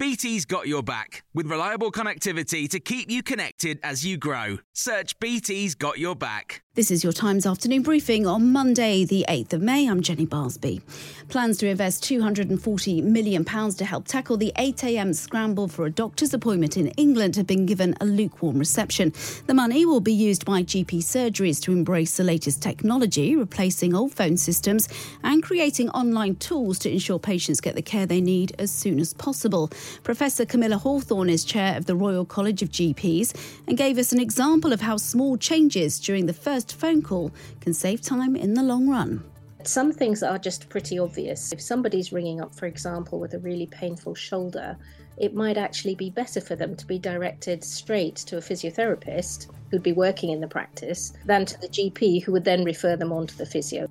BT's got your back with reliable connectivity to keep you connected as you grow. Search BT's got your back. This is your Times afternoon briefing on Monday, the 8th of May. I'm Jenny Barsby. Plans to invest £240 million to help tackle the 8am scramble for a doctor's appointment in England have been given a lukewarm reception. The money will be used by GP surgeries to embrace the latest technology, replacing old phone systems and creating online tools to ensure patients get the care they need as soon as possible. Professor Kamila Hawthorne is chair of the Royal College of GPs and gave us an example of how small changes during the first phone call can save time in the long run. Some things are just pretty obvious. If somebody's ringing up, for example, with a really painful shoulder, it might actually be better for them to be directed straight to a physiotherapist who'd be working in the practice than to the GP who would then refer them on to the physio.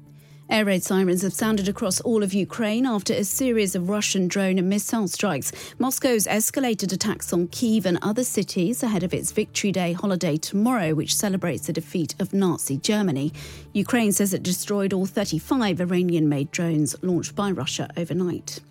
Air raid sirens have sounded across all of Ukraine after a series of Russian drone and missile strikes. Moscow's escalated attacks on Kiev and other cities ahead of its Victory Day holiday tomorrow, which celebrates the defeat of Nazi Germany. Ukraine says it destroyed all 35 Iranian made drones launched by Russia overnight.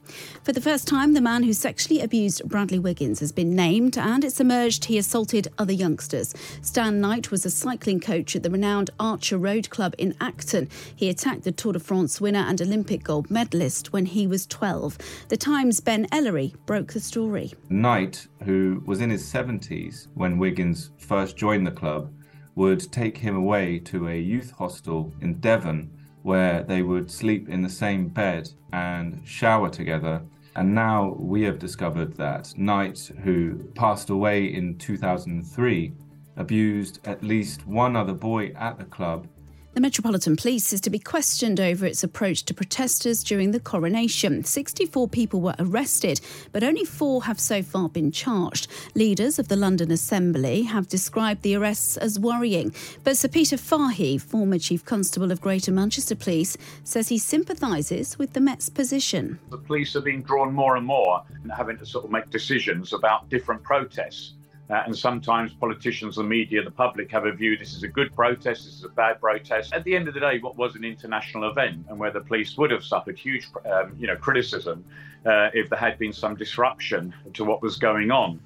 For the first time, the man who sexually abused Bradley Wiggins has been named, and it's emerged he assaulted other youngsters. Stan Knight was a cycling coach at the renowned Archer Road Club in Acton. He attacked the Tour de France winner and Olympic gold medalist when he was 12. The Times' Ben Ellery broke the story. Knight, who was in his 70s when Wiggins first joined the club, would take him away to a youth hostel in Devon where they would sleep in the same bed and shower together. And now we have discovered that Knight, who passed away in 2003, abused at least one other boy at the club the Metropolitan Police is to be questioned over its approach to protesters during the coronation. 64 people were arrested, but only four have so far been charged. Leaders of the London Assembly have described the arrests as worrying. But Sir Peter Fahy, former Chief Constable of Greater Manchester Police, says he sympathises with the Met's position. The police are being drawn more and more and having to sort of make decisions about different protests. Uh, and sometimes politicians, the media, the public have a view this is a good protest, this is a bad protest. At the end of the day, what was an international event and where the police would have suffered huge um, you know, criticism uh, if there had been some disruption to what was going on.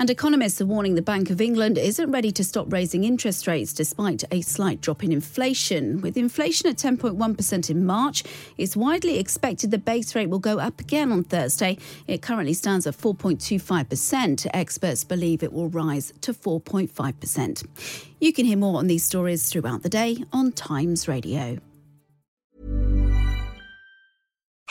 And economists are warning the Bank of England isn't ready to stop raising interest rates despite a slight drop in inflation. With inflation at 10.1% in March, it's widely expected the base rate will go up again on Thursday. It currently stands at 4.25%. Experts believe it will rise to 4.5%. You can hear more on these stories throughout the day on Times Radio.